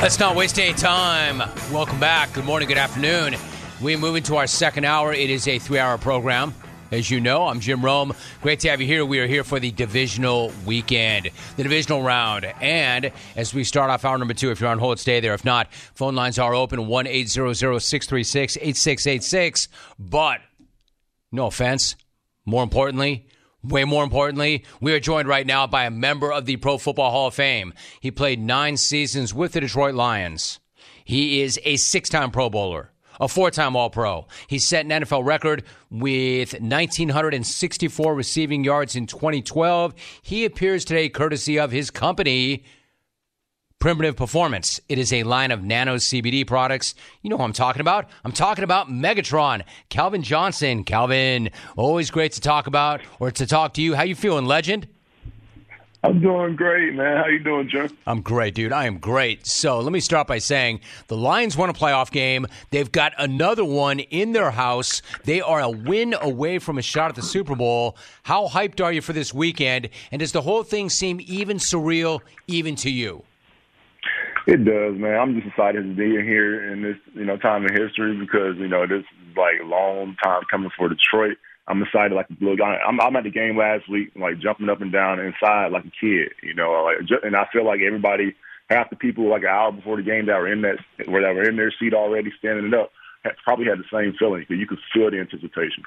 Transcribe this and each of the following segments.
Let's not waste any time. Welcome back. Good morning, good afternoon. We move into our second hour. It is a three hour program. As you know, I'm Jim Rome. Great to have you here. We are here for the divisional weekend, the divisional round. And as we start off hour number two, if you're on hold, stay there. If not, phone lines are open 1 800 636 8686. But no offense, more importantly, Way more importantly, we are joined right now by a member of the Pro Football Hall of Fame. He played nine seasons with the Detroit Lions. He is a six time Pro Bowler, a four time All Pro. He set an NFL record with 1,964 receiving yards in 2012. He appears today courtesy of his company, Primitive Performance. It is a line of nano CBD products. You know who I'm talking about. I'm talking about Megatron. Calvin Johnson. Calvin, always great to talk about or to talk to you. How you feeling, legend? I'm doing great, man. How you doing, Jim? I'm great, dude. I am great. So let me start by saying the Lions won a playoff game. They've got another one in their house. They are a win away from a shot at the Super Bowl. How hyped are you for this weekend? And does the whole thing seem even surreal, even to you? It does, man. I'm just excited to be here in this, you know, time in history because you know this is like a long time coming for Detroit. I'm excited like guy. I'm, I'm at the game last week, like jumping up and down inside like a kid, you know. Like, and I feel like everybody, half the people, like an hour before the game that were in that, where they were in their seat already, standing up, probably had the same feeling because you could feel the anticipation.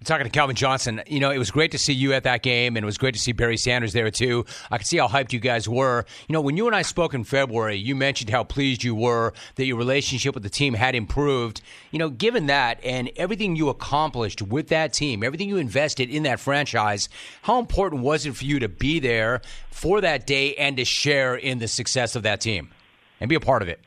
We're talking to Calvin Johnson. You know, it was great to see you at that game, and it was great to see Barry Sanders there too. I could see how hyped you guys were. You know, when you and I spoke in February, you mentioned how pleased you were that your relationship with the team had improved. You know, given that and everything you accomplished with that team, everything you invested in that franchise, how important was it for you to be there for that day and to share in the success of that team and be a part of it?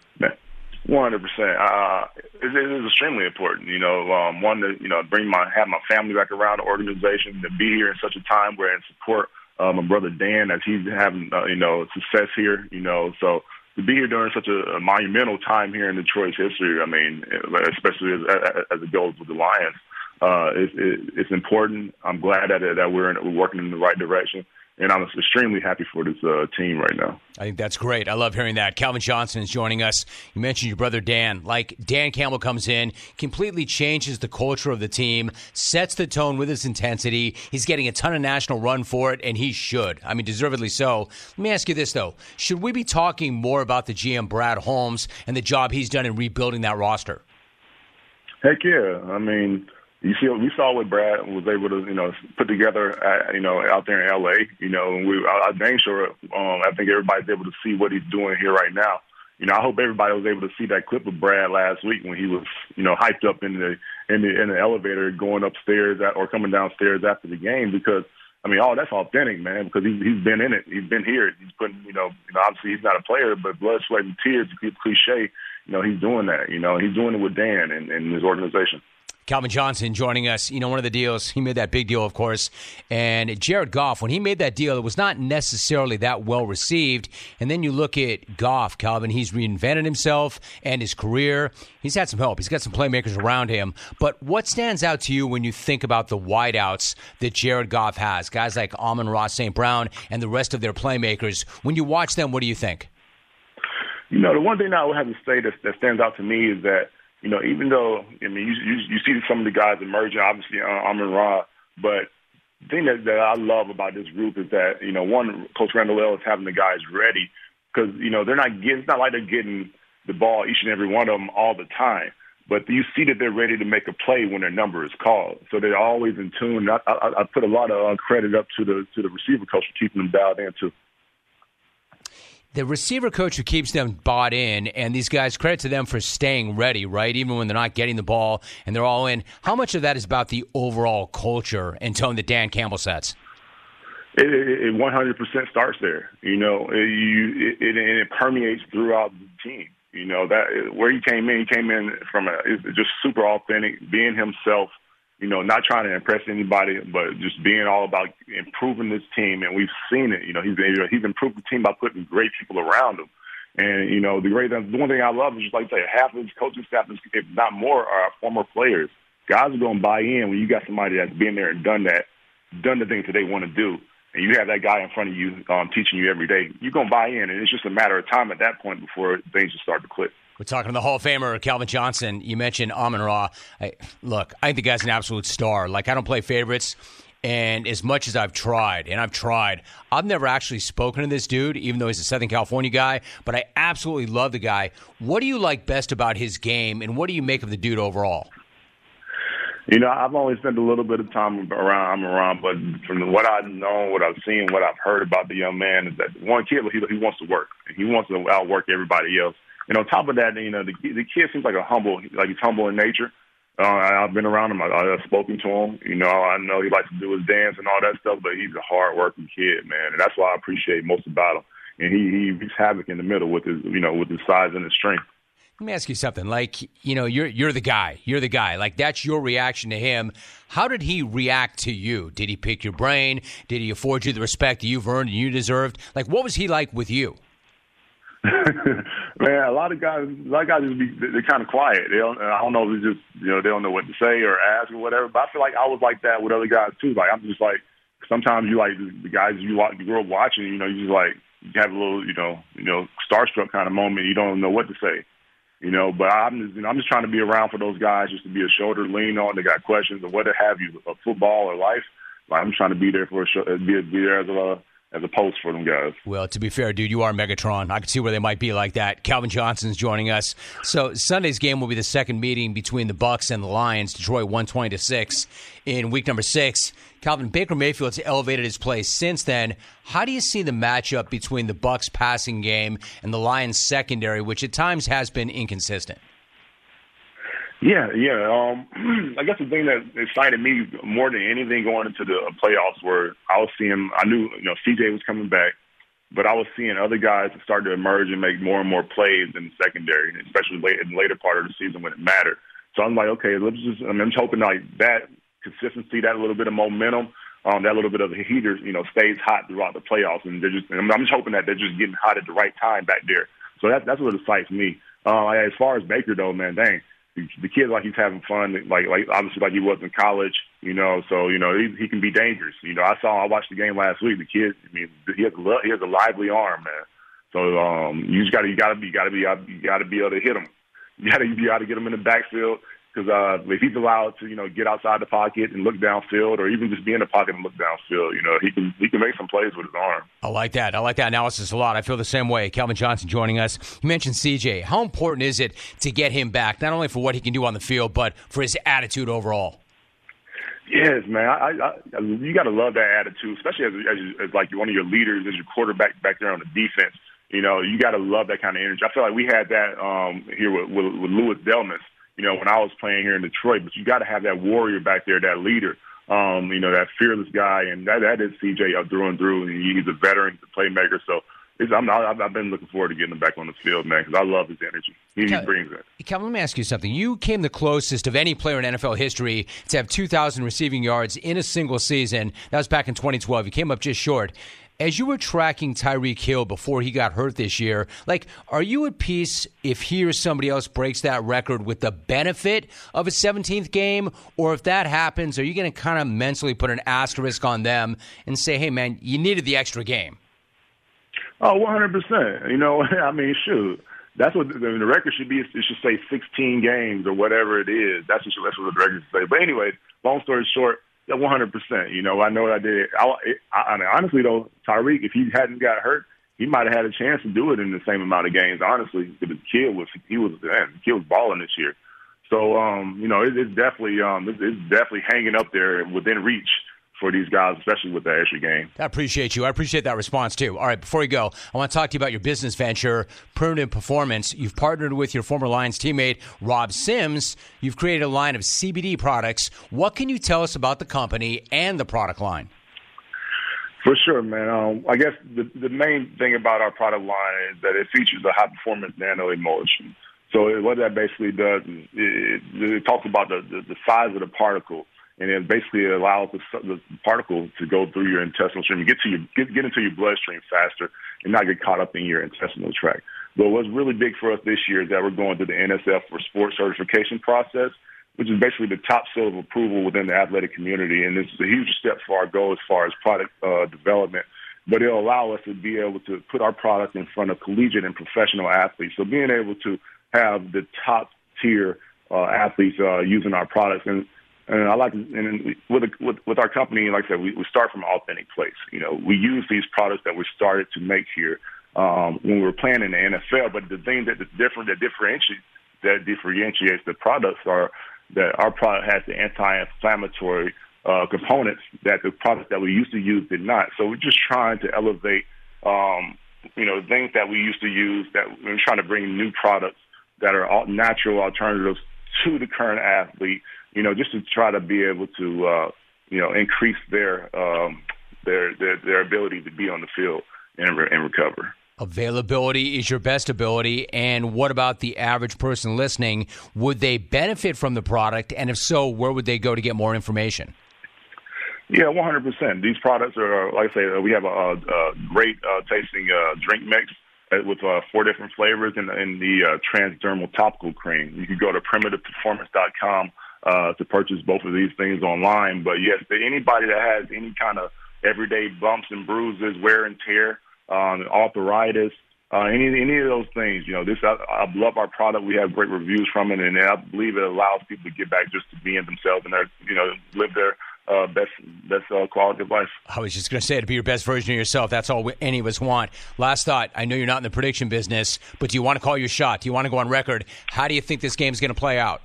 One hundred percent. Uh, it, is extremely important. You know, um, one to you know bring my have my family back around the organization to be here in such a time where and support uh, my brother Dan as he's having uh, you know success here. You know, so to be here during such a, a monumental time here in Detroit's history. I mean, especially as, as it goes with the Lions, uh, it, it, it's important. I'm glad that that we're in, we're working in the right direction and I'm extremely happy for this uh, team right now. I think that's great. I love hearing that. Calvin Johnson is joining us. You mentioned your brother Dan. Like Dan Campbell comes in, completely changes the culture of the team, sets the tone with his intensity. He's getting a ton of national run for it, and he should. I mean, deservedly so. Let me ask you this though: Should we be talking more about the GM Brad Holmes and the job he's done in rebuilding that roster? Heck yeah! I mean you see, we saw what Brad was able to, you know, put together, at, you know, out there in L.A. You know, and we, I, I dang sure, um, I think everybody's able to see what he's doing here right now. You know, I hope everybody was able to see that clip of Brad last week when he was, you know, hyped up in the in the in the elevator going upstairs at, or coming downstairs after the game because I mean, oh, that's authentic, man, because he's he's been in it, he's been here, he's putting, you know, you know, obviously he's not a player, but blood, sweat, and tears, cliche, you know, he's doing that, you know, he's doing it with Dan and, and his organization. Calvin Johnson joining us. You know, one of the deals, he made that big deal, of course. And Jared Goff, when he made that deal, it was not necessarily that well received. And then you look at Goff, Calvin, he's reinvented himself and his career. He's had some help, he's got some playmakers around him. But what stands out to you when you think about the wideouts that Jared Goff has? Guys like Amon-Ra St. Brown and the rest of their playmakers. When you watch them, what do you think? You know, the one thing I would have to say that, that stands out to me is that you know, even though I mean, you you, you see some of the guys emerging, obviously uh, Amon-Ra, but the thing that, that I love about this group is that you know, one, Coach Randle El is having the guys ready because you know they're not getting. It's not like they're getting the ball each and every one of them all the time, but you see that they're ready to make a play when their number is called. So they're always in tune. I, I, I put a lot of uh, credit up to the to the receiver coach for keeping them dialed in too the receiver coach who keeps them bought in, and these guys, credit to them for staying ready, right? Even when they're not getting the ball and they're all in. How much of that is about the overall culture and tone that Dan Campbell sets? It, it, 100% starts there. You know, it, you, it, it, it permeates throughout the team. You know that where he came in, he came in from a just super authentic, being himself you know, not trying to impress anybody, but just being all about improving this team. And we've seen it. You know, he's he's improved the team by putting great people around him. And you know, the great the one thing I love is just like I say, half of his coaching staff, if not more, are former players. Guys are going to buy in when you got somebody that's been there and done that, done the things that they want to do. and you have that guy in front of you um, teaching you every day, you're gonna buy in, and it's just a matter of time at that point before things just start to click. We're talking to the Hall of Famer Calvin Johnson. You mentioned Amon Ra. I, look, I think the guy's an absolute star. Like I don't play favorites. And as much as I've tried, and I've tried, I've never actually spoken to this dude, even though he's a Southern California guy, but I absolutely love the guy. What do you like best about his game, and what do you make of the dude overall? You know, I've only spent a little bit of time around Amon-Ra, but from what I've known, what I've seen, what I've heard about the young man is that one kid he he wants to work. He wants to outwork everybody else. And on top of that, you know, the the kid seems like a humble, like he's humble in nature. Uh, I've been around him. I, I've spoken to him. You know, I know he likes to do his dance and all that stuff, but he's a hard-working kid, man, and that's what I appreciate most about him. And he he wreaks havoc in the middle with his, you know, with his size and his strength. Let me ask you something. Like, you know, you're you're the guy. You're the guy. Like that's your reaction to him. How did he react to you? Did he pick your brain? Did he afford you the respect that you've earned and you deserved? Like, what was he like with you? Man, a lot of guys, a lot of guys just be they're kind of quiet. They don't. I don't know if it's just you know they don't know what to say or ask or whatever. But I feel like I was like that with other guys too. Like I'm just like sometimes you like the guys you you grew up watching. You know, you just like you have a little you know you know starstruck kind of moment. You don't know what to say. You know, but I'm just, you know, I'm just trying to be around for those guys, just to be a shoulder to lean on. They got questions or what have you, of football or life. Like I'm trying to be there for a show, be, be there as a as a post for them guys. Well, to be fair, dude, you are Megatron. I can see where they might be like that. Calvin Johnson's joining us. So Sunday's game will be the second meeting between the Bucks and the Lions. Detroit 120 to six in week number six. Calvin Baker Mayfield's elevated his play since then. How do you see the matchup between the Bucks passing game and the Lions secondary, which at times has been inconsistent? Yeah, yeah. Um, I guess the thing that excited me more than anything going into the playoffs were I was seeing, I knew, you know, CJ was coming back, but I was seeing other guys start to emerge and make more and more plays in the secondary, especially late in the later part of the season when it mattered. So I'm like, okay, let's just, I'm just hoping like that consistency, that little bit of momentum, um, that little bit of the heater, you know, stays hot throughout the playoffs. And they're just, I'm just hoping that they're just getting hot at the right time back there. So that, that's what excites me. Uh, as far as Baker though, man, dang, the kid like he's having fun, like like obviously like he was in college, you know. So you know he he can be dangerous. You know, I saw I watched the game last week. The kid, I mean, he has a he has a lively arm, man. So um, you just got to you got to be got to be you got to be able to hit him. You got to be able to get him in the backfield because uh, if he's allowed to, you know, get outside the pocket and look downfield, or even just be in the pocket and look downfield, you know, he can he can make some plays with his arm. I like that. I like that analysis a lot. I feel the same way. Calvin Johnson joining us. You mentioned CJ. How important is it to get him back, not only for what he can do on the field, but for his attitude overall? Yes, man. I, I, you got to love that attitude, especially as, as, as like one of your leaders, as your quarterback back there on the defense. You know, you got to love that kind of energy. I feel like we had that um, here with, with, with Louis Delmas you know, when I was playing here in Detroit. But you got to have that warrior back there, that leader, um, you know, that fearless guy, and that that is CJ up through and through. And he's a veteran, he's a playmaker. So it's, I'm, I've, I've been looking forward to getting him back on the field, man, because I love his energy. He, Cal- he brings it. Kevin, let me ask you something. You came the closest of any player in NFL history to have 2,000 receiving yards in a single season. That was back in 2012. You came up just short as you were tracking Tyreek Hill before he got hurt this year, like, are you at peace if he or somebody else breaks that record with the benefit of a 17th game? Or if that happens, are you going to kind of mentally put an asterisk on them and say, hey, man, you needed the extra game? Oh, 100%. You know, I mean, shoot. That's what the, the record should be. It should say 16 games or whatever it is. That's what, that's what the record should say. But anyway, long story short, one hundred percent. You know, I know what I did. I, I, I mean, honestly though, Tyreek, if he hadn't got hurt, he might have had a chance to do it in the same amount of games. Honestly, the kid was he was man, the kid was balling this year. So um, you know, it, it's definitely um, it's, it's definitely hanging up there within reach for these guys, especially with the extra game. I appreciate you. I appreciate that response too. All right, before you go, I want to talk to you about your business venture, Primitive Performance. You've partnered with your former Lions teammate Rob Sims. You've created a line of CBD products. What can you tell us about the company and the product line? For sure, man. Um, I guess the, the main thing about our product line is that it features a high performance nano emulsion. So what that basically does is it, it, it talks about the, the, the size of the particle and it basically allows the, the particle to go through your intestinal stream, get to your get, get into your bloodstream faster, and not get caught up in your intestinal tract. But what's really big for us this year is that we're going through the NSF for sports certification process. which is basically the top seal of approval within the athletic community. And this is a huge step for our goal as far as product uh, development. But it'll allow us to be able to put our product in front of collegiate and professional athletes. So being able to have the top tier uh, athletes uh, using our products and and I like, and with, with with our company, like I said, we, we start from an authentic place. You know, we use these products that we started to make here um, when we were playing in the NFL. But the thing that is different, that differentiates that differentiates the products are that our product has the anti-inflammatory uh, components that the products that we used to use did not. So we're just trying to elevate, um, you know, things that we used to use. That we're trying to bring new products that are all natural alternatives to the current athlete you know, just to try to be able to, uh, you know, increase their, um, their, their, their ability to be on the field and, re- and recover. Availability is your best ability. And what about the average person listening? Would they benefit from the product? And if so, where would they go to get more information? Yeah, 100%. These products are, like I say, we have a, a great uh, tasting uh, drink mix with uh, four different flavors in, in the uh, transdermal topical cream. You can go to primitiveperformance.com uh, to purchase both of these things online. But yes, to anybody that has any kind of everyday bumps and bruises, wear and tear, um, arthritis, uh, any any of those things, you know, this I, I love our product. We have great reviews from it, and I believe it allows people to get back just to being themselves and their, you know, live their uh, best best uh, quality of life. I was just going to say to be your best version of yourself. That's all any of us want. Last thought. I know you're not in the prediction business, but do you want to call your shot? Do you want to go on record? How do you think this game is going to play out?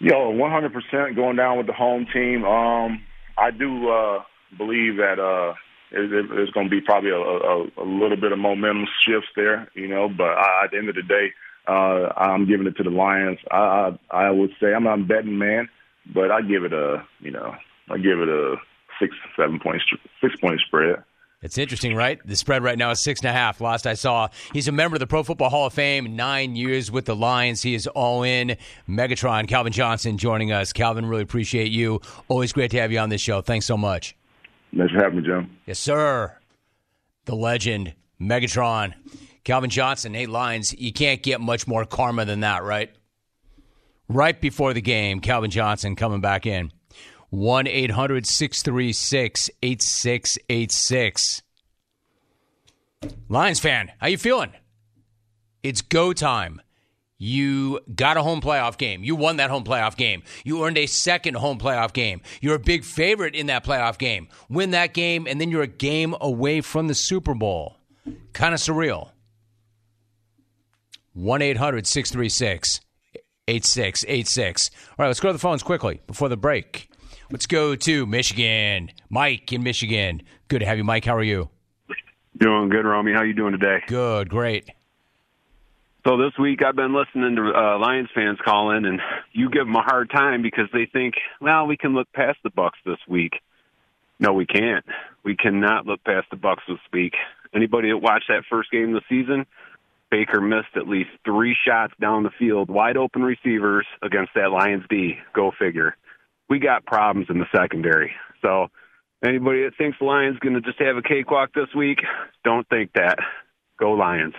Yo, 100% going down with the home team. Um, I do uh, believe that uh, it, it, there's going to be probably a, a, a little bit of momentum shifts there, you know. But I, at the end of the day, uh, I'm giving it to the Lions. I, I, I would say I'm not a betting man, but I give it a, you know, I give it a six, seven point, six point spread. It's interesting, right? The spread right now is six and a half. Last I saw, he's a member of the Pro Football Hall of Fame. Nine years with the Lions. He is all in. Megatron, Calvin Johnson, joining us. Calvin, really appreciate you. Always great to have you on this show. Thanks so much. Nice to have me, Jim. Yes, sir. The legend, Megatron, Calvin Johnson, eight Lions, You can't get much more karma than that, right? Right before the game, Calvin Johnson coming back in. 1 800 636 8686. Lions fan, how you feeling? It's go time. You got a home playoff game. You won that home playoff game. You earned a second home playoff game. You're a big favorite in that playoff game. Win that game, and then you're a game away from the Super Bowl. Kind of surreal. 1 800 636 8686. All right, let's go to the phones quickly before the break. Let's go to Michigan. Mike in Michigan. Good to have you, Mike. How are you? Doing good, Romy. How you doing today? Good, great. So this week I've been listening to uh, Lions fans call in, and you give them a hard time because they think, well, we can look past the Bucks this week. No, we can't. We cannot look past the Bucks this week. Anybody that watched that first game of the season, Baker missed at least three shots down the field, wide open receivers against that Lions D. Go figure we got problems in the secondary. So anybody that thinks the Lions going to just have a cakewalk this week, don't think that. Go Lions.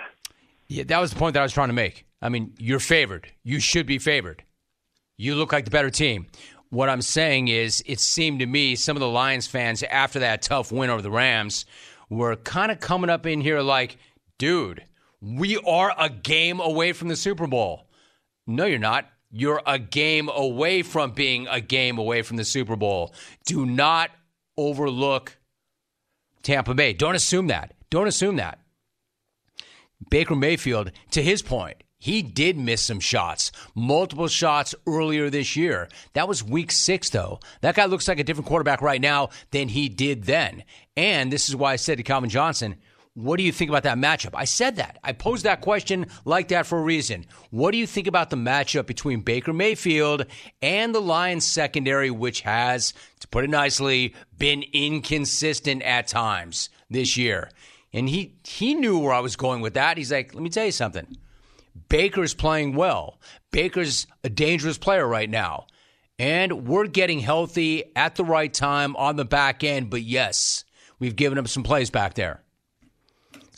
Yeah, that was the point that I was trying to make. I mean, you're favored. You should be favored. You look like the better team. What I'm saying is, it seemed to me some of the Lions fans after that tough win over the Rams were kind of coming up in here like, dude, we are a game away from the Super Bowl. No, you're not. You're a game away from being a game away from the Super Bowl. Do not overlook Tampa Bay. Don't assume that. Don't assume that. Baker Mayfield, to his point, he did miss some shots, multiple shots earlier this year. That was week six, though. That guy looks like a different quarterback right now than he did then. And this is why I said to Calvin Johnson, what do you think about that matchup? I said that. I posed that question like that for a reason. What do you think about the matchup between Baker Mayfield and the Lions secondary, which has, to put it nicely, been inconsistent at times this year? And he he knew where I was going with that. He's like, let me tell you something. Baker's playing well. Baker's a dangerous player right now. And we're getting healthy at the right time on the back end. But yes, we've given him some plays back there.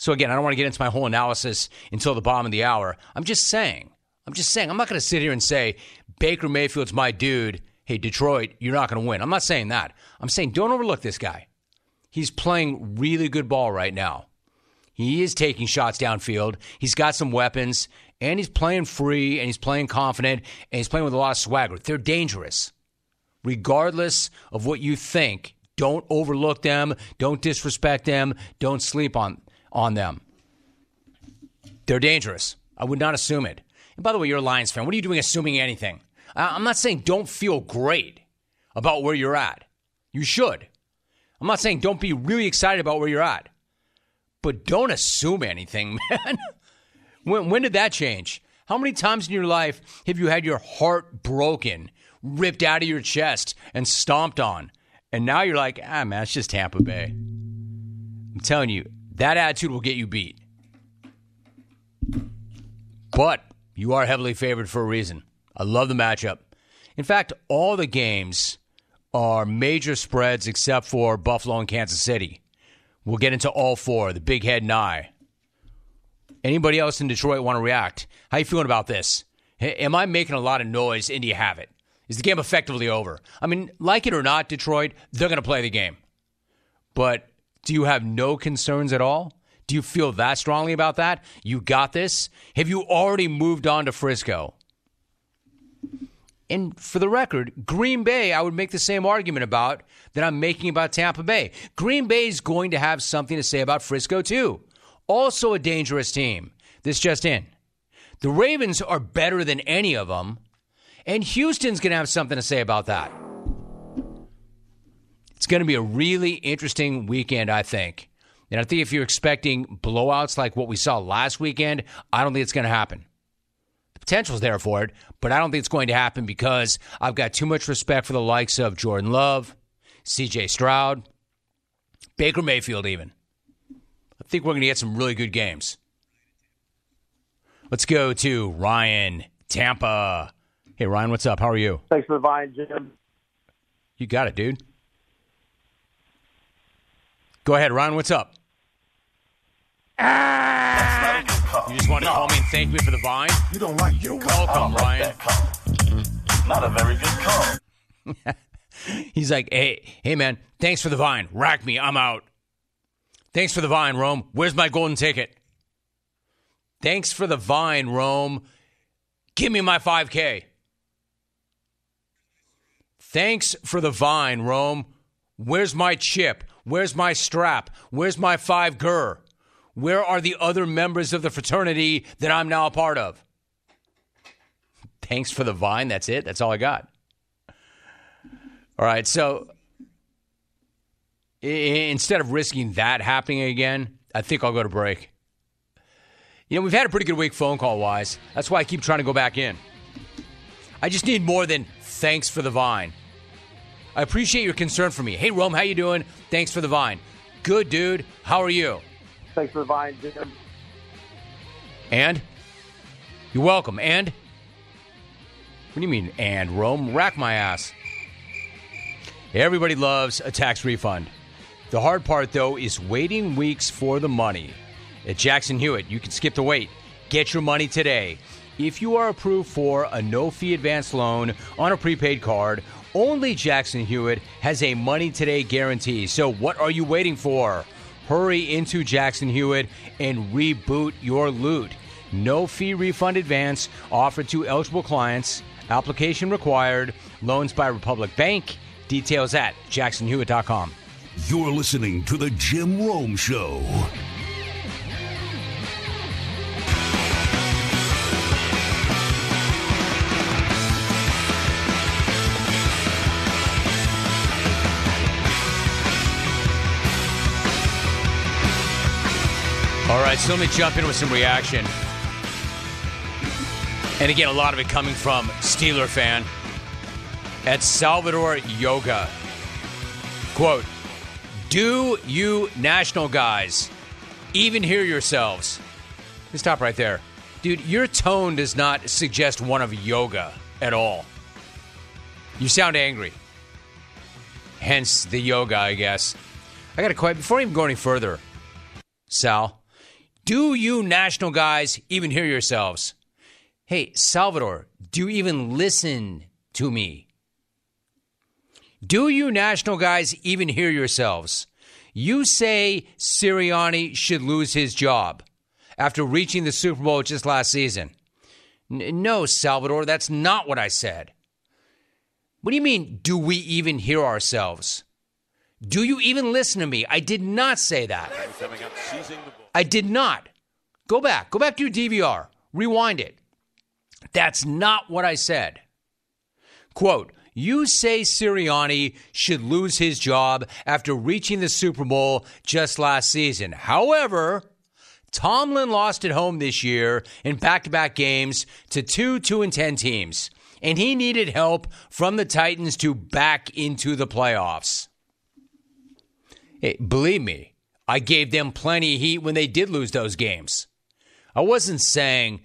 So again, I don't want to get into my whole analysis until the bottom of the hour. I'm just saying, I'm just saying, I'm not going to sit here and say Baker Mayfield's my dude. Hey, Detroit, you're not going to win. I'm not saying that. I'm saying don't overlook this guy. He's playing really good ball right now. He is taking shots downfield. He's got some weapons, and he's playing free, and he's playing confident, and he's playing with a lot of swagger. They're dangerous. Regardless of what you think, don't overlook them. Don't disrespect them. Don't sleep on, on them. They're dangerous. I would not assume it. And by the way, you're a Lions fan. What are you doing assuming anything? I'm not saying don't feel great about where you're at. You should. I'm not saying don't be really excited about where you're at. But don't assume anything, man. when, when did that change? How many times in your life have you had your heart broken, ripped out of your chest, and stomped on? And now you're like, ah, man, it's just Tampa Bay. I'm telling you, that attitude will get you beat. But you are heavily favored for a reason. I love the matchup. In fact, all the games are major spreads except for Buffalo and Kansas City. We'll get into all four, the big head and I. Anybody else in Detroit want to react? How you feeling about this? Am I making a lot of noise and do you have it? Is the game effectively over? I mean, like it or not, Detroit, they're going to play the game. But do you have no concerns at all? Do you feel that strongly about that? You got this? Have you already moved on to Frisco? And for the record, Green Bay, I would make the same argument about that I'm making about Tampa Bay. Green Bay is going to have something to say about Frisco, too. Also a dangerous team. This just in. The Ravens are better than any of them, and Houston's going to have something to say about that. It's going to be a really interesting weekend, I think. And I think if you're expecting blowouts like what we saw last weekend, I don't think it's going to happen. The potential's there for it, but I don't think it's going to happen because I've got too much respect for the likes of Jordan Love, CJ Stroud, Baker Mayfield, even. I think we're going to get some really good games. Let's go to Ryan, Tampa. Hey, Ryan, what's up? How are you? Thanks for the vine, Jim. You got it, dude. Go ahead, Ryan. What's up? Ah! You just want to call me and thank me for the vine? You don't like your welcome, Ryan. Not a very good call. He's like, hey, hey, man, thanks for the vine. Rack me. I'm out. Thanks for the vine, Rome. Where's my golden ticket? Thanks for the vine, Rome. Give me my 5K. Thanks for the vine, Rome. Where's my chip? Where's my strap? Where's my five gur? Where are the other members of the fraternity that I'm now a part of? Thanks for the vine. That's it. That's all I got. All right. So instead of risking that happening again, I think I'll go to break. You know, we've had a pretty good week phone call wise. That's why I keep trying to go back in. I just need more than thanks for the vine. I appreciate your concern for me. Hey, Rome, how you doing? Thanks for the vine. Good, dude. How are you? Thanks for the vine, Jim. And? You're welcome. And? What do you mean, and, Rome? Rack my ass. Everybody loves a tax refund. The hard part, though, is waiting weeks for the money. At Jackson Hewitt, you can skip the wait. Get your money today. If you are approved for a no fee advance loan on a prepaid card only Jackson Hewitt has a money today guarantee. So what are you waiting for? Hurry into Jackson Hewitt and reboot your loot. No fee refund advance offered to eligible clients. Application required. Loans by Republic Bank. Details at jacksonhewitt.com. You're listening to The Jim Rome Show. All right, so let me jump in with some reaction. And again, a lot of it coming from Steeler fan at Salvador Yoga. Quote, do you national guys even hear yourselves? Let's stop right there. Dude, your tone does not suggest one of yoga at all. You sound angry. Hence the yoga, I guess. I got to quite, before I even go any further, Sal, do you national guys even hear yourselves? Hey, Salvador, do you even listen to me? Do you national guys even hear yourselves? You say Sirianni should lose his job after reaching the Super Bowl just last season. N- no, Salvador, that's not what I said. What do you mean, do we even hear ourselves? Do you even listen to me? I did not say that. I did not. Go back. Go back to your DVR. Rewind it. That's not what I said. Quote, you say Sirianni should lose his job after reaching the Super Bowl just last season. However, Tomlin lost at home this year in back to back games to two 2 and 10 teams, and he needed help from the Titans to back into the playoffs. Hey, believe me, I gave them plenty of heat when they did lose those games. I wasn't saying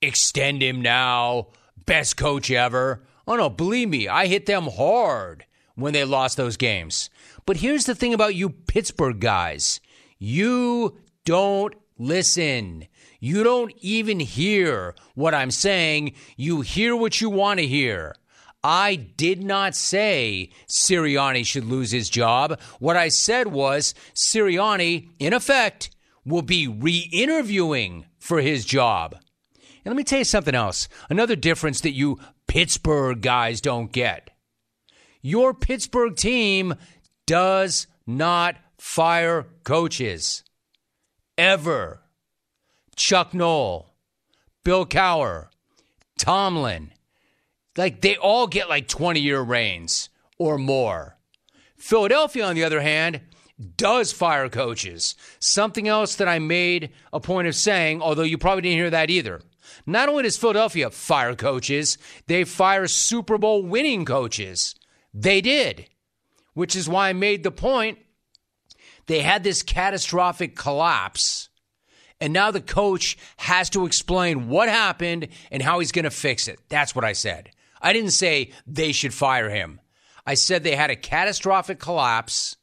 extend him now, best coach ever. Oh no, believe me, I hit them hard when they lost those games. But here's the thing about you Pittsburgh guys you don't listen. You don't even hear what I'm saying. You hear what you want to hear. I did not say Sirianni should lose his job. What I said was Sirianni, in effect, will be re interviewing for his job. And let me tell you something else. Another difference that you Pittsburgh guys don't get. Your Pittsburgh team does not fire coaches. Ever. Chuck Noll, Bill Cowher, Tomlin. Like they all get like 20 year reigns or more. Philadelphia, on the other hand, does fire coaches. Something else that I made a point of saying, although you probably didn't hear that either. Not only does Philadelphia fire coaches, they fire Super Bowl winning coaches. They did, which is why I made the point. They had this catastrophic collapse, and now the coach has to explain what happened and how he's going to fix it. That's what I said. I didn't say they should fire him. I said they had a catastrophic collapse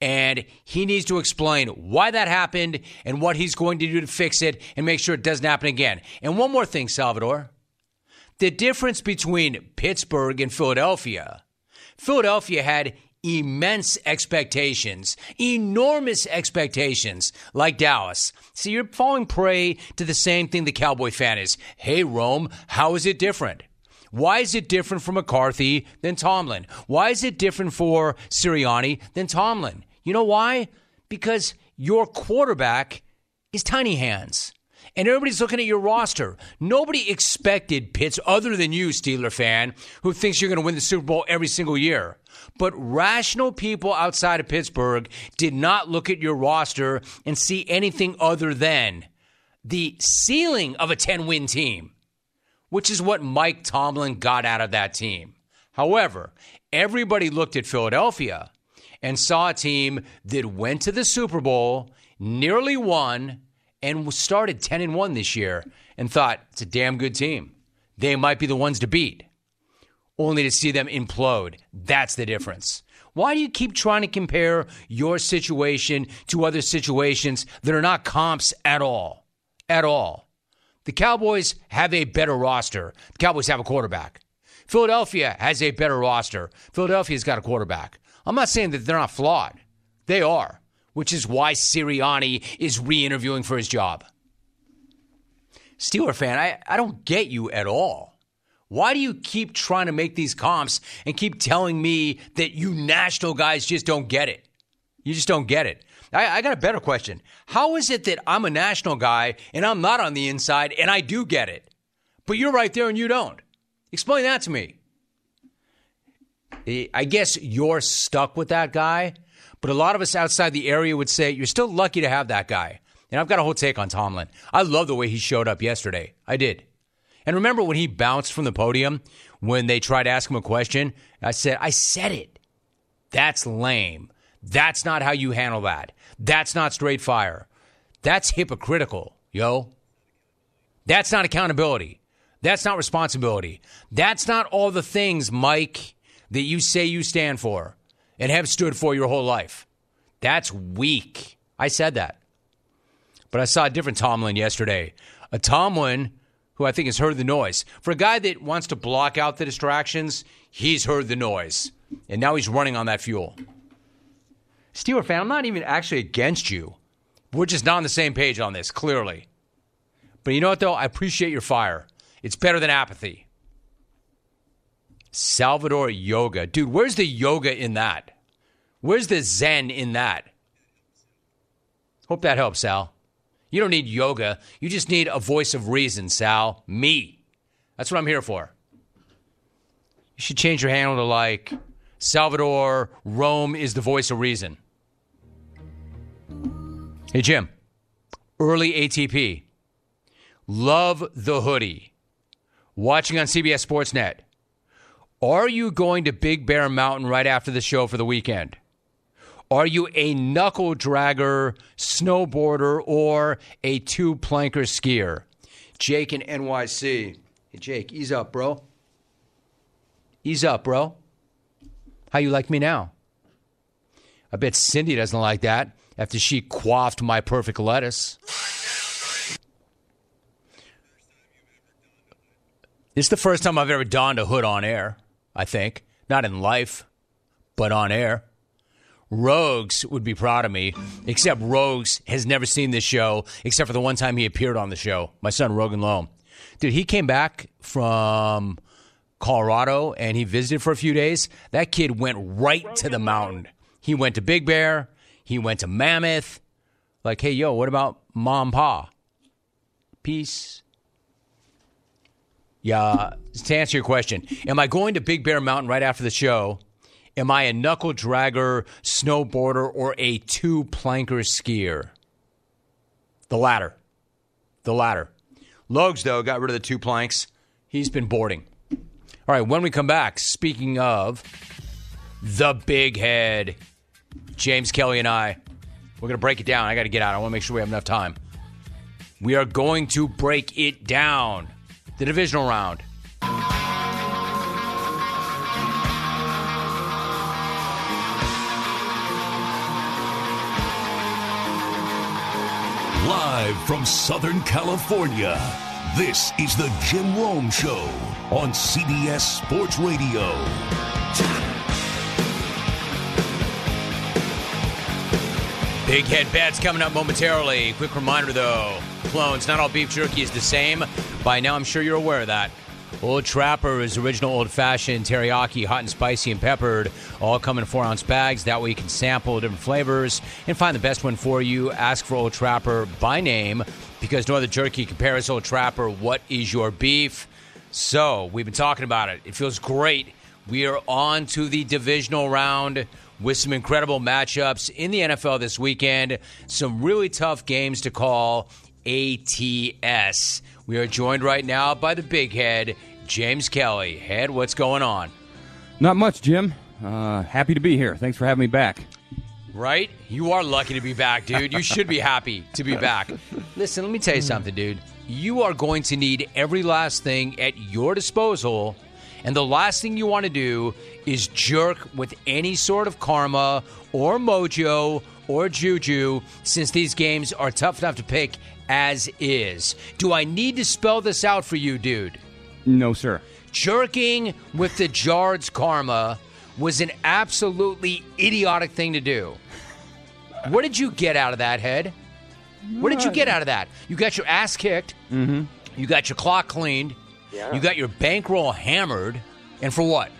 and he needs to explain why that happened and what he's going to do to fix it and make sure it doesn't happen again. And one more thing, Salvador. The difference between Pittsburgh and Philadelphia. Philadelphia had immense expectations, enormous expectations, like Dallas. So you're falling prey to the same thing the Cowboy fan is. Hey, Rome, how is it different? Why is it different for McCarthy than Tomlin? Why is it different for Sirianni than Tomlin? You know why? Because your quarterback is tiny hands. And everybody's looking at your roster. Nobody expected Pitts, other than you, Steeler fan, who thinks you're going to win the Super Bowl every single year. But rational people outside of Pittsburgh did not look at your roster and see anything other than the ceiling of a 10 win team, which is what Mike Tomlin got out of that team. However, everybody looked at Philadelphia and saw a team that went to the Super Bowl, nearly won, and started 10 and 1 this year and thought it's a damn good team. They might be the ones to beat, only to see them implode. That's the difference. Why do you keep trying to compare your situation to other situations that are not comps at all? At all. The Cowboys have a better roster. The Cowboys have a quarterback. Philadelphia has a better roster. Philadelphia's got a quarterback. I'm not saying that they're not flawed. They are, which is why Sirianni is re interviewing for his job. Steeler fan, I, I don't get you at all. Why do you keep trying to make these comps and keep telling me that you national guys just don't get it? You just don't get it. I, I got a better question. How is it that I'm a national guy and I'm not on the inside and I do get it, but you're right there and you don't? Explain that to me. I guess you're stuck with that guy, but a lot of us outside the area would say you're still lucky to have that guy. And I've got a whole take on Tomlin. I love the way he showed up yesterday. I did. And remember when he bounced from the podium when they tried to ask him a question? I said, I said it. That's lame. That's not how you handle that. That's not straight fire. That's hypocritical, yo. That's not accountability. That's not responsibility. That's not all the things, Mike, that you say you stand for and have stood for your whole life. That's weak. I said that. But I saw a different Tomlin yesterday. A Tomlin who I think has heard the noise. For a guy that wants to block out the distractions, he's heard the noise. And now he's running on that fuel. Steeler fan, I'm not even actually against you. We're just not on the same page on this, clearly. But you know what, though? I appreciate your fire. It's better than apathy. Salvador yoga. Dude, where's the yoga in that? Where's the zen in that? Hope that helps, Sal. You don't need yoga. You just need a voice of reason, Sal. Me. That's what I'm here for. You should change your handle to like Salvador Rome is the voice of reason. Hey, Jim. Early ATP. Love the hoodie. Watching on CBS Sportsnet. Are you going to Big Bear Mountain right after the show for the weekend? Are you a knuckle dragger, snowboarder, or a two planker skier? Jake in NYC. Hey, Jake, ease up, bro. Ease up, bro. How you like me now? I bet Cindy doesn't like that after she quaffed my perfect lettuce. This is the first time I've ever donned a hood on air, I think. Not in life, but on air. Rogues would be proud of me, except Rogues has never seen this show, except for the one time he appeared on the show. My son, Rogan Loam. Dude, he came back from Colorado and he visited for a few days. That kid went right to the mountain. He went to Big Bear, he went to Mammoth. Like, hey, yo, what about mom, pa? Peace. Yeah, to answer your question, am I going to Big Bear Mountain right after the show? Am I a knuckle dragger, snowboarder, or a two planker skier? The latter. The latter. Logs, though, got rid of the two planks. He's been boarding. All right, when we come back, speaking of the big head, James Kelly and I, we're going to break it down. I got to get out. I want to make sure we have enough time. We are going to break it down. The divisional round. Live from Southern California, this is the Jim Rome Show on CBS Sports Radio. Big head bets coming up momentarily. Quick reminder though, clones, not all beef jerky is the same. By now, I'm sure you're aware of that. Old Trapper is original old fashioned teriyaki, hot and spicy and peppered, all come in four ounce bags. That way you can sample different flavors and find the best one for you. Ask for Old Trapper by name because no other jerky compares Old Trapper. What is your beef? So, we've been talking about it. It feels great. We are on to the divisional round with some incredible matchups in the NFL this weekend. Some really tough games to call. ATS. We are joined right now by the big head, James Kelly. Head, what's going on? Not much, Jim. Uh, happy to be here. Thanks for having me back. Right? You are lucky to be back, dude. You should be happy to be back. Listen, let me tell you something, dude. You are going to need every last thing at your disposal. And the last thing you want to do is jerk with any sort of karma or mojo or juju, since these games are tough enough to pick as is. Do I need to spell this out for you, dude? No, sir. Jerking with the Jards karma was an absolutely idiotic thing to do. What did you get out of that, head? What did you get out of that? You got your ass kicked. Mm-hmm. You got your clock cleaned. Yeah. You got your bankroll hammered. And for what?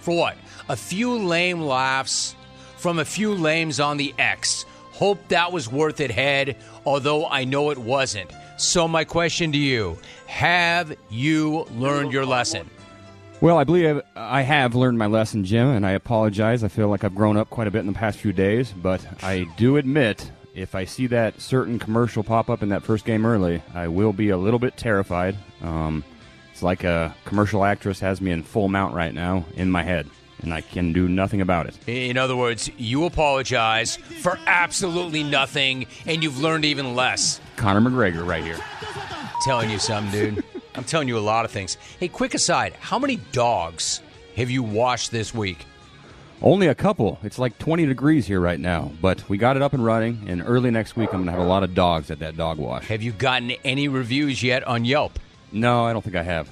For what? A few lame laughs from a few lames on the X. Hope that was worth it, head, although I know it wasn't. So, my question to you Have you learned your lesson? Well, I believe I have learned my lesson, Jim, and I apologize. I feel like I've grown up quite a bit in the past few days, but I do admit if I see that certain commercial pop up in that first game early, I will be a little bit terrified. Um, it's like a commercial actress has me in full mount right now in my head, and I can do nothing about it. In other words, you apologize for absolutely nothing, and you've learned even less. Conor McGregor right here. telling you something, dude. I'm telling you a lot of things. Hey, quick aside how many dogs have you washed this week? Only a couple. It's like 20 degrees here right now, but we got it up and running, and early next week I'm going to have a lot of dogs at that dog wash. Have you gotten any reviews yet on Yelp? No, I don't think I have.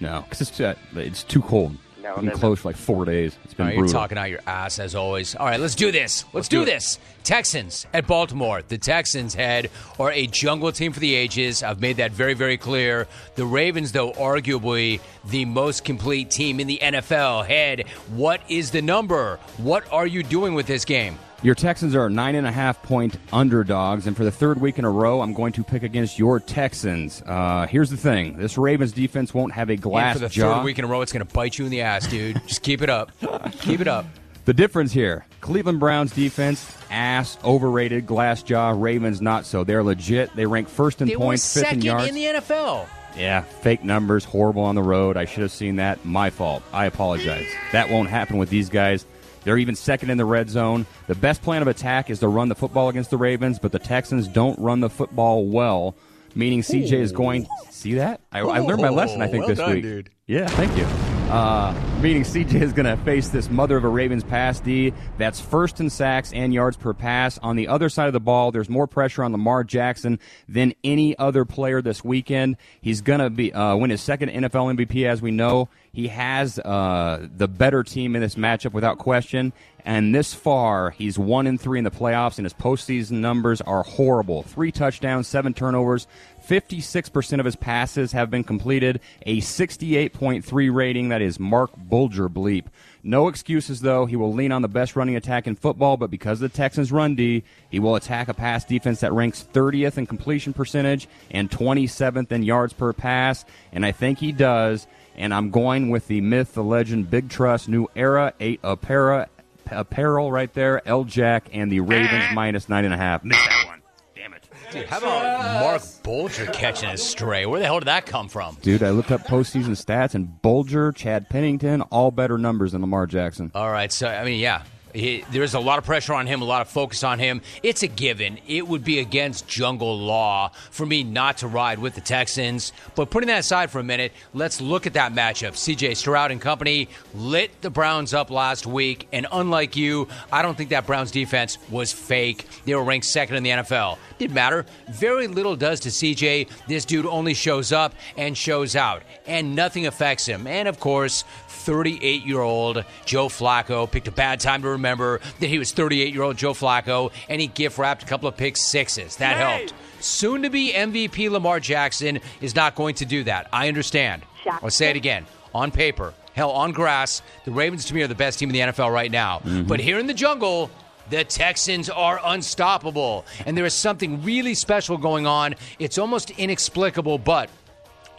No, because it's, uh, it's too cold. No, I've been never. closed for like four days. It's been All right, you're talking out your ass as always. All right, let's do this. Let's, do do, this. Texans at Baltimore. The Texans head are a jungle team for the ages. I've made that very, very clear. The Ravens, though, arguably the most complete team in the NFL. Head, what is the number? What are you doing with this game? Your Texans are nine and a half point underdogs, and for the third week in a row, I'm going to pick against your Texans. Uh, here's the thing: this Ravens defense won't have a And glass for the jaw. third week in a row, it's going to bite you in the ass, dude. Just keep it up. Keep it up. The difference here: Cleveland Browns defense, ass, overrated, glass jaw. Ravens not so. They're legit. They rank first in They were points, fifth second in yards. in the NFL. Yeah, fake numbers, horrible on the road. I should have seen that. My fault. I apologize. That won't happen with these guys. They're even second in the red zone. The best plan of attack is to run the football against the Ravens, but the Texans don't run the football well, meaning CJ is going. See that? I, I learned my lesson, I think, well this done, week. dude. Yeah, thank you. Uh, meaning CJ is going to face this mother of a Ravens pass D that's first in sacks and yards per pass. On the other side of the ball, there's more pressure on Lamar Jackson than any other player this weekend. He's going to be uh, win his second NFL MVP, as we know. He has uh, the better team in this matchup without question. And this far, he's one and three in the playoffs, and his postseason numbers are horrible. Three touchdowns, seven turnovers. 56% of his passes have been completed, a 68.3 rating. That is Marc Bulger bleep. No excuses, though. He will lean on the best running attack in football, but because of the Texans' run D, he will attack a pass defense that ranks 30th in completion percentage and 27th in yards per pass, and I think he does. And I'm going with the myth, the legend, Big Trust, New Era, eight apparel, apparel right there, L Jack, and the Ravens eh. minus nine and a half. Missed that one. Damn it. Dude, how about Marc Bulger catching a stray? Where the hell did that come from? Dude, I looked up postseason stats, and Bulger, Chad Pennington, all better numbers than Lamar Jackson. All right, so I mean, yeah, he, there's a lot of pressure on him, a lot of focus on him. It's a given. It would be against jungle law for me not to ride with the Texans. But putting that aside for a minute, let's look at that matchup. CJ Stroud and company lit the Browns up last week, and unlike you, I don't think that Browns defense was fake. They were ranked second in the NFL. Didn't matter. Very little does to CJ. This dude only shows up and shows out, and nothing affects him. And of course, 38 year old Joe Flacco picked a bad time to remember that he was 38 year old Joe Flacco, and he gift wrapped a couple of pick sixes. That helped. Soon to be MVP Lamar Jackson is not going to do that. I understand. I'll say it again. On paper, hell, on grass, the Ravens to me are the best team in the NFL right now. Mm-hmm. But here in the jungle, the Texans are unstoppable. And there is something really special going on. It's almost inexplicable, but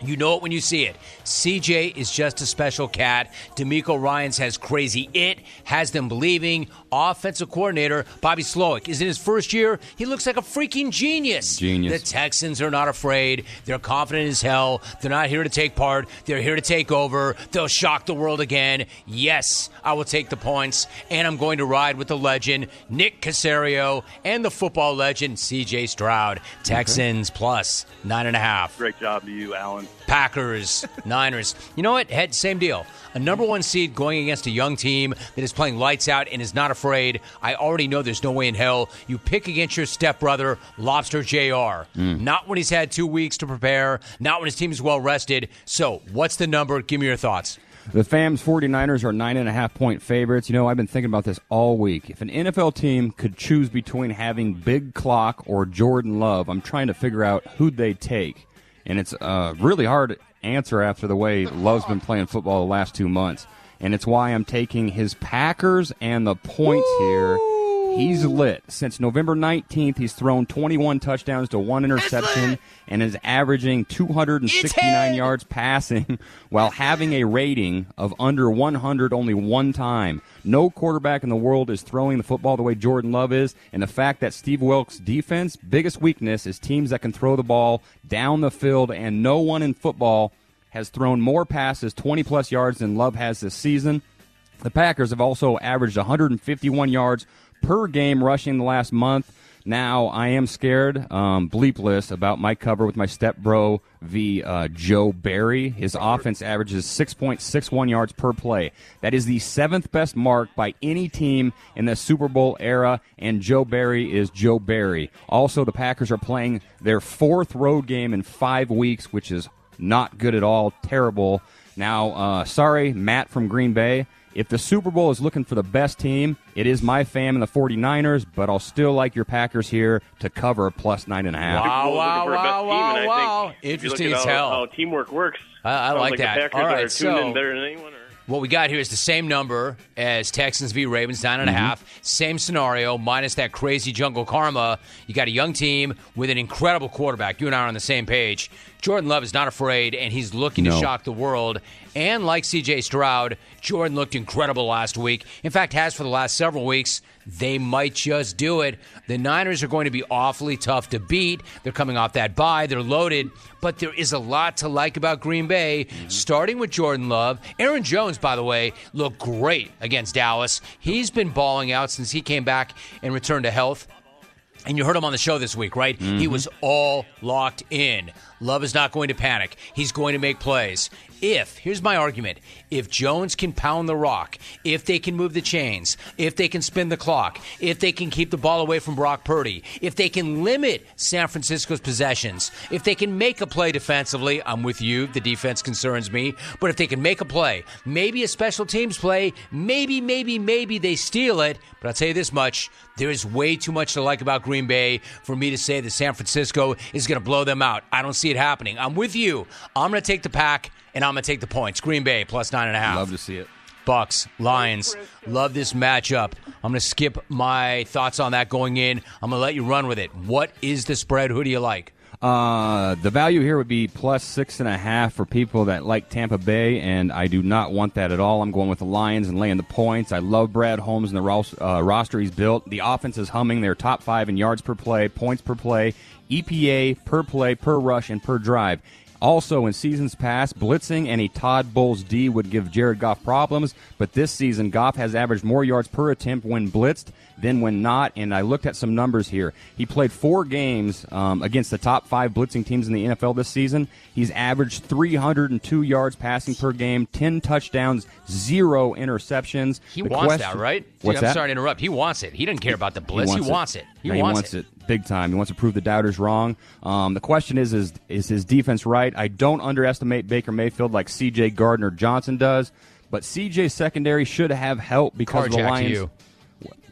you know it when you see it. CJ is just a special cat. DeMeco Ryans has crazy it, has them believing. Offensive coordinator Bobby Slowik is in his first year. He looks like a freaking genius. Genius. The Texans are not afraid. They're confident as hell. They're not here to take part. They're here to take over. They'll shock the world again. Yes, I will take the points, and I'm going to ride with the legend Nick Caserio and the football legend CJ Stroud. Texans plus nine and a half. Great job to you, Alan. Packers, Niners. You know what? Head same deal. A number one seed going against a young team that is playing lights out and is not afraid. I already know there's no way in hell you pick against your stepbrother, Lobster Jr. Hmm. Not when he's had two weeks to prepare. Not when his team is well rested. So, what's the number? Give me your thoughts. The FAM's 49ers are nine and a half point favorites. You know, I've been thinking about this all week. If an NFL team could choose between having Big Clock or Jordan Love, I'm trying to figure out who'd they take. And it's a really hard answer after the way Love's been playing football the last two months. And it's why I'm taking his Packers and the points here. He's lit. Since November 19th, he's thrown 21 touchdowns to one interception and is averaging 269 yards passing while having a rating of under 100 only one time. No quarterback in the world is throwing the football the way Jordan Love is, and the fact that Steve Wilks' defense biggest weakness is teams that can throw the ball down the field, and no one in football has thrown more passes 20 plus yards than Love has this season. The Packers have also averaged 151 yards per game rushing the last month. Now I am scared, um, bleepless, about my cover with my step bro v uh, Joe Barry. His offense averages 6.61 yards per play. That is the seventh best mark by any team in the Super Bowl era, and Joe Barry is Joe Barry. Also, the Packers are playing their fourth road game in five weeks, which is not good at all, terrible. Now, uh, sorry, Matt from Green Bay. If the Super Bowl is looking for the best team, it is my fam and the 49ers, but I'll still like your Packers here to cover plus nine and a half. Wow, Super Bowl is wow, looking for a best wow, team, wow, and I wow. think Interesting as hell. How, how teamwork works. I- I like like that. The Packers All right, are tuned so- in better than anyone. Or? What we got here is the same number as Texans v. Ravens, nine and a mm-hmm. half. Same scenario, minus that crazy jungle karma. You got a young team with an incredible quarterback. You and I are on the same page. Jordan Love is not afraid, and he's looking to shock the world. And like CJ Stroud, Jordan looked incredible last week. In fact, has for the last several weeks. They might just do it. The Niners are going to be awfully tough to beat. They're coming off that bye. They're loaded. But there is a lot to like about Green Bay, mm-hmm. starting with Jordan Love. Aaron Jones, by the way, looked great against Dallas. He's been balling out since he came back and returned to health. And you heard him on the show this week, right? He mm-hmm. was all locked in. Love is not going to panic. He's going to make plays. If, here's my argument, if Jones can pound the rock, if they can move the chains, if they can spin the clock, if they can keep the ball away from Brock Purdy, if they can limit San Francisco's possessions, if they can make a play defensively, I'm with you. The defense concerns me. But if they can make a play, maybe a special teams play, maybe, maybe, maybe they steal it. But I'll tell you this much there is way too much to like about Green Bay for me to say that San Francisco is going to blow them out. I don't see it happening. I'm with you. I'm going to take the pack and I'm going to take the points. Green Bay plus nine and a half. Love to see it. Bucks, Lions. Love this matchup. I'm going to skip my thoughts on that going in. I'm going to let you run with it. What is the spread? Who do you like? Uh, the value here would be plus six and a half for people that like Tampa Bay, and I do not want that at all. I'm going with the Lions and laying the points. I love Brad Holmes and the ros- uh, roster he's built. The offense is humming. They're top five in yards per play, points per play, EPA per play, per rush, and per drive. Also, in seasons past, blitzing and a Todd Bowles D would give Jared Goff problems, but this season, Goff has averaged more yards per attempt when blitzed than when not. And I looked at some numbers here. He played four games um, against the top five blitzing teams in the NFL this season. He's averaged 302 yards passing per game, 10 touchdowns, zero interceptions. He The wants question- that, right? Dude, What's I'm that? sorry to interrupt. He wants it. He doesn't care about the blitz. He wants, it. He, No, wants, it. big time. He wants to prove the doubters wrong. Um, the question is, is is his defense right? I don't underestimate Baker Mayfield like C.J. Gardner Johnson does, but C.J. secondary should have help because of the Carjack Lions.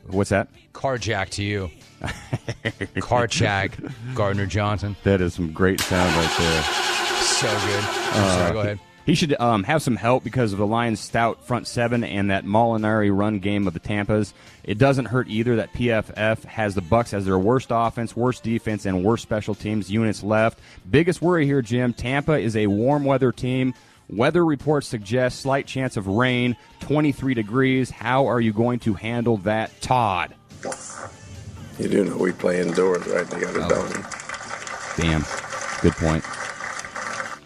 What's that? Carjack to you. Carjack Gardner Johnson. That is some great sound right there. So good. I'm sorry, go ahead. He should um, have some help because of the Lions' stout front seven and that Molinari run game of the Tampas. It doesn't hurt either that PFF has the Bucks as their worst offense, worst defense, and worst special teams units left. Biggest worry here, Jim. Tampa is a warm weather team. Weather reports suggest slight chance of rain, 23 degrees. How are you going to handle that, Todd? You do know we play indoors, right? They got a oh. dome. Damn. Good point.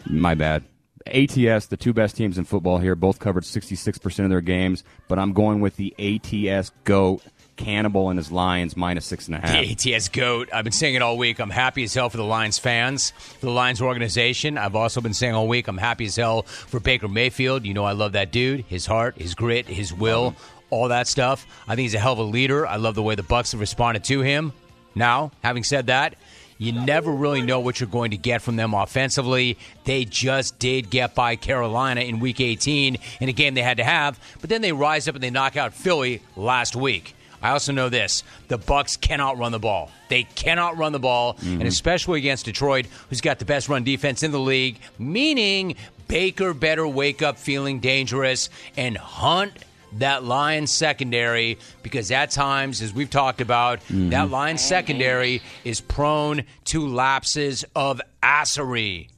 My bad. ATS, the two best teams in football here, both covered 66% of their games, but I'm going with the ATS GOAT, Cannibal and his Lions, minus six and a half. ATS GOAT. I've been saying it all week. I'm happy as hell for the Lions fans, for the Lions organization. I've also been saying all week I'm happy as hell for Baker Mayfield. You know I love that dude, his heart, his grit, his will, all that stuff. I think he's a hell of a leader. I love the way the Bucks have responded to him. Now, having said that, you never really know what you're going to get from them offensively. They just did get by Carolina in week 18 in a game they had to have, but then they rise up and they knock out Philly last week. I also know this: the Bucks cannot run the ball. They cannot run the ball, and mm-hmm. especially against Detroit, who's got the best run defense in the league. Meaning Baker better wake up feeling dangerous and hunt that Lions secondary because at times, as we've talked about, mm-hmm. that Lions secondary is prone to lapses of assery.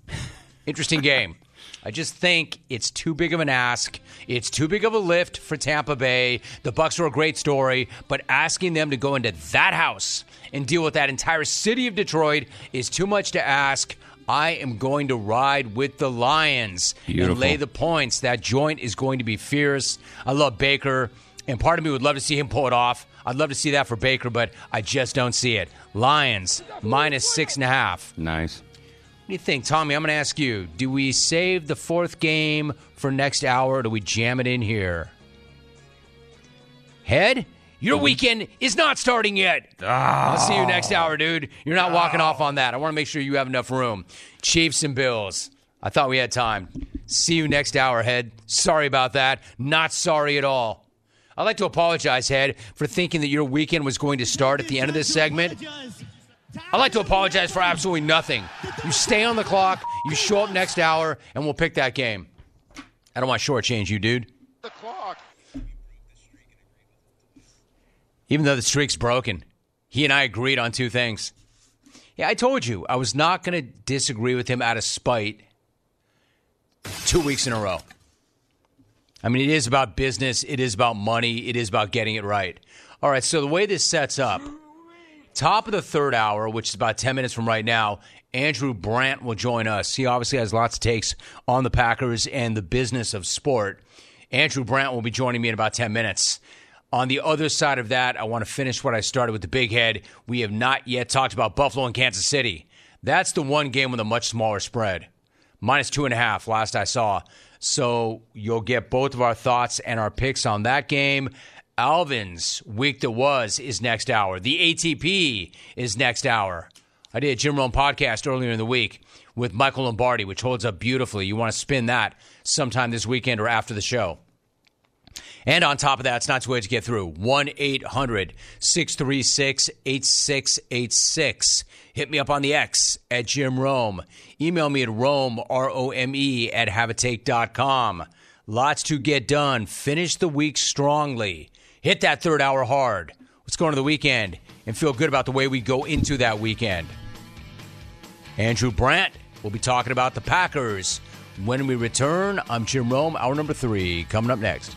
Interesting game. I just think it's too big of an ask. It's too big of a lift for Tampa Bay. The Bucks are a great story, but asking them to go into that house and deal with that entire city of Detroit is too much to ask. I am going to ride with the Lions and lay the points. That joint is going to be fierce. I love Baker, and part of me would love to see him pull it off. I'd love to see that for Baker, but I just don't see it. Lions minus six and a half. Nice. What do you think, Tommy? I'm going to ask you. Do we save the fourth game for next hour, or do we jam it in here? Head, your mm-hmm. weekend is not starting yet. I'll see you next hour, dude. You're not walking off on that. I want to make sure you have enough room. Chiefs and Bills. I thought we had time. See you next hour, Head. Sorry about that. Not sorry at all. I'd like to apologize, Head, for thinking that your weekend was going to start at the end of this segment. I'd like to apologize for absolutely nothing. You stay on the clock, you show up next hour, and we'll pick that game. I don't want to shortchange you, dude. The clock. Even though the streak's broken, he and I agreed on two things. Yeah, I told you I was not going to disagree with him out of spite two weeks in a row. I mean, it is about business, it is about money, it is about getting it right. All right, so the way this sets up, top of the third hour, which is about 10 minutes from right now, Andrew Brandt will join us. He obviously has lots of takes on the Packers and the business of sport. Andrew Brandt will be joining me in about 10 minutes. On the other side of that, I want to finish what I started with the big head. We have not yet talked about Buffalo and Kansas City. That's the one game with a much smaller spread. Minus two and a half, last I saw. So you'll get both of our thoughts and our picks on that game. Alvin's week that was is next hour. The ATP is next hour. I did a Jim Rome podcast earlier in the week with Michael Lombardi, which holds up beautifully. You want to spin that sometime this weekend or after the show. And on top of that, it's not too late to get through. 1 800 636 8686. Hit me up on the X at Jim Rome. Email me at Rome, R O M E, at haveatake.com. Lots to get done. Finish the week strongly. Hit that third hour hard. Let's go into the weekend and feel good about the way we go into that weekend. Andrew Brandt will be talking about the Packers. When we return, I'm Jim Rome, hour number three, coming up next.